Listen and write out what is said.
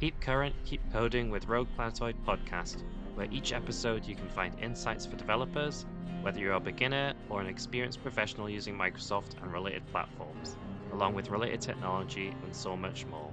Keep current, keep coding with RoguePlanetoid Podcast, where each episode you can find insights for developers, whether you're a beginner or an experienced professional using Microsoft and related platforms, along with related technology and so much more.